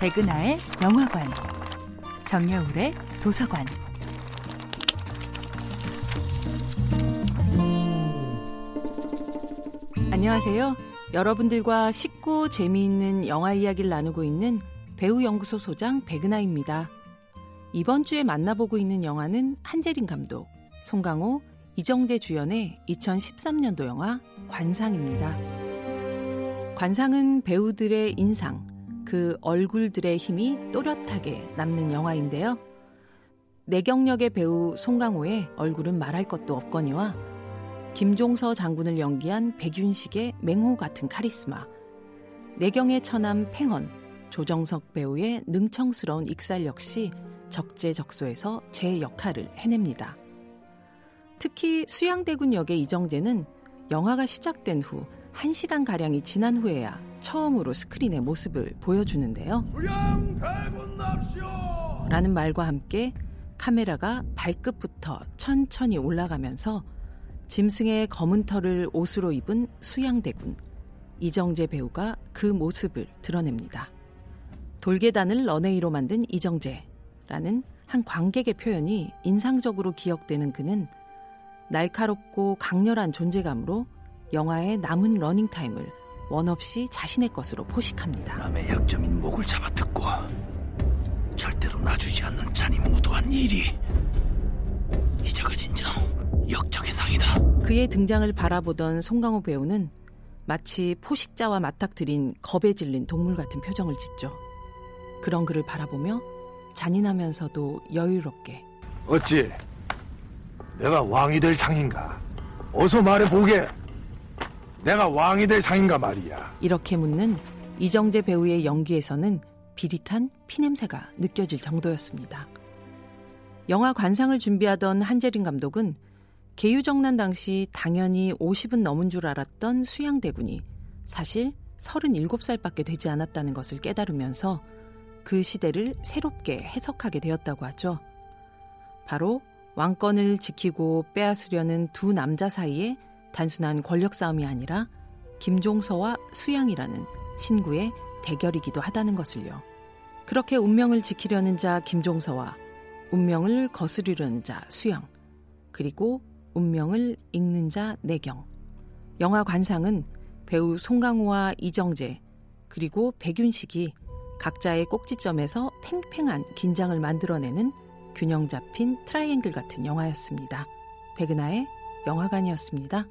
백은하의 영화관, 정여울의 도서관. 안녕하세요. 여러분들과 쉽고 재미있는 영화 이야기를 나누고 있는 배우연구소 소장 백은하입니다. 이번 주에 만나보고 있는 영화는 한재린 감독, 송강호, 이정재 주연의 2013년도 영화 관상입니다. 관상은 배우들의 인상, 그 얼굴들의 힘이 또렷하게 남는 영화인데요. 내경력의 배우 송강호의 얼굴은 말할 것도 없거니와 김종서 장군을 연기한 백윤식의 맹호 같은 카리스마, 내경의 처남 팽헌, 조정석 배우의 능청스러운 익살 역시 적재적소에서 제 역할을 해냅니다. 특히 수양대군 역의 이정재는 영화가 시작된 후 1시간가량이 지난 후에야 처음으로 스크린의 모습을 보여주는데요. 라는 말과 함께 카메라가 발끝부터 천천히 올라가면서 짐승의 검은 털을 옷으로 입은 수양대군 이정재 배우가 그 모습을 드러냅니다. 돌계단을 런웨이로 만든 이정재라는 한 관객의 표현이 인상적으로 기억되는 그는 날카롭고 강렬한 존재감으로 영화의 남은 러닝타임을 원 없이 자신의 것으로 포식합니다. 남의 약점인 목을 잡아뜯고 절대로 놔주지 않는 잔인무도한 이리 이자가 진정 역적의 상이다. 그의 등장을 바라보던 송강호 배우는 마치 포식자와 맞닥뜨린 겁에 질린 동물 같은 표정을 짓죠. 그런 그를 바라보며 잔인하면서도 여유롭게 어찌 내가 왕이 될 상인가? 어서 말해보게. 내가 왕이 될 상인가 말이야. 이렇게 묻는 이정재 배우의 연기에서는 비릿한 피냄새가 느껴질 정도였습니다. 영화 관상을 준비하던 한재린 감독은 개유정난 당시 당연히 50은 넘은 줄 알았던 수양대군이 사실 37살밖에 되지 않았다는 것을 깨달으면서 그 시대를 새롭게 해석하게 되었다고 하죠. 바로 왕권을 지키고 빼앗으려는 두 남자 사이에 단순한 권력 싸움이 아니라 김종서와 수양이라는 신구의 대결이기도 하다는 것을요. 그렇게 운명을 지키려는 자 김종서와 운명을 거스르려는 자 수양, 그리고 운명을 읽는 자 내경. 영화 관상은 배우 송강호와 이정재, 그리고 백윤식이 각자의 꼭지점에서 팽팽한 긴장을 만들어내는 균형 잡힌 트라이앵글 같은 영화였습니다. 백은하의 영화관이었습니다.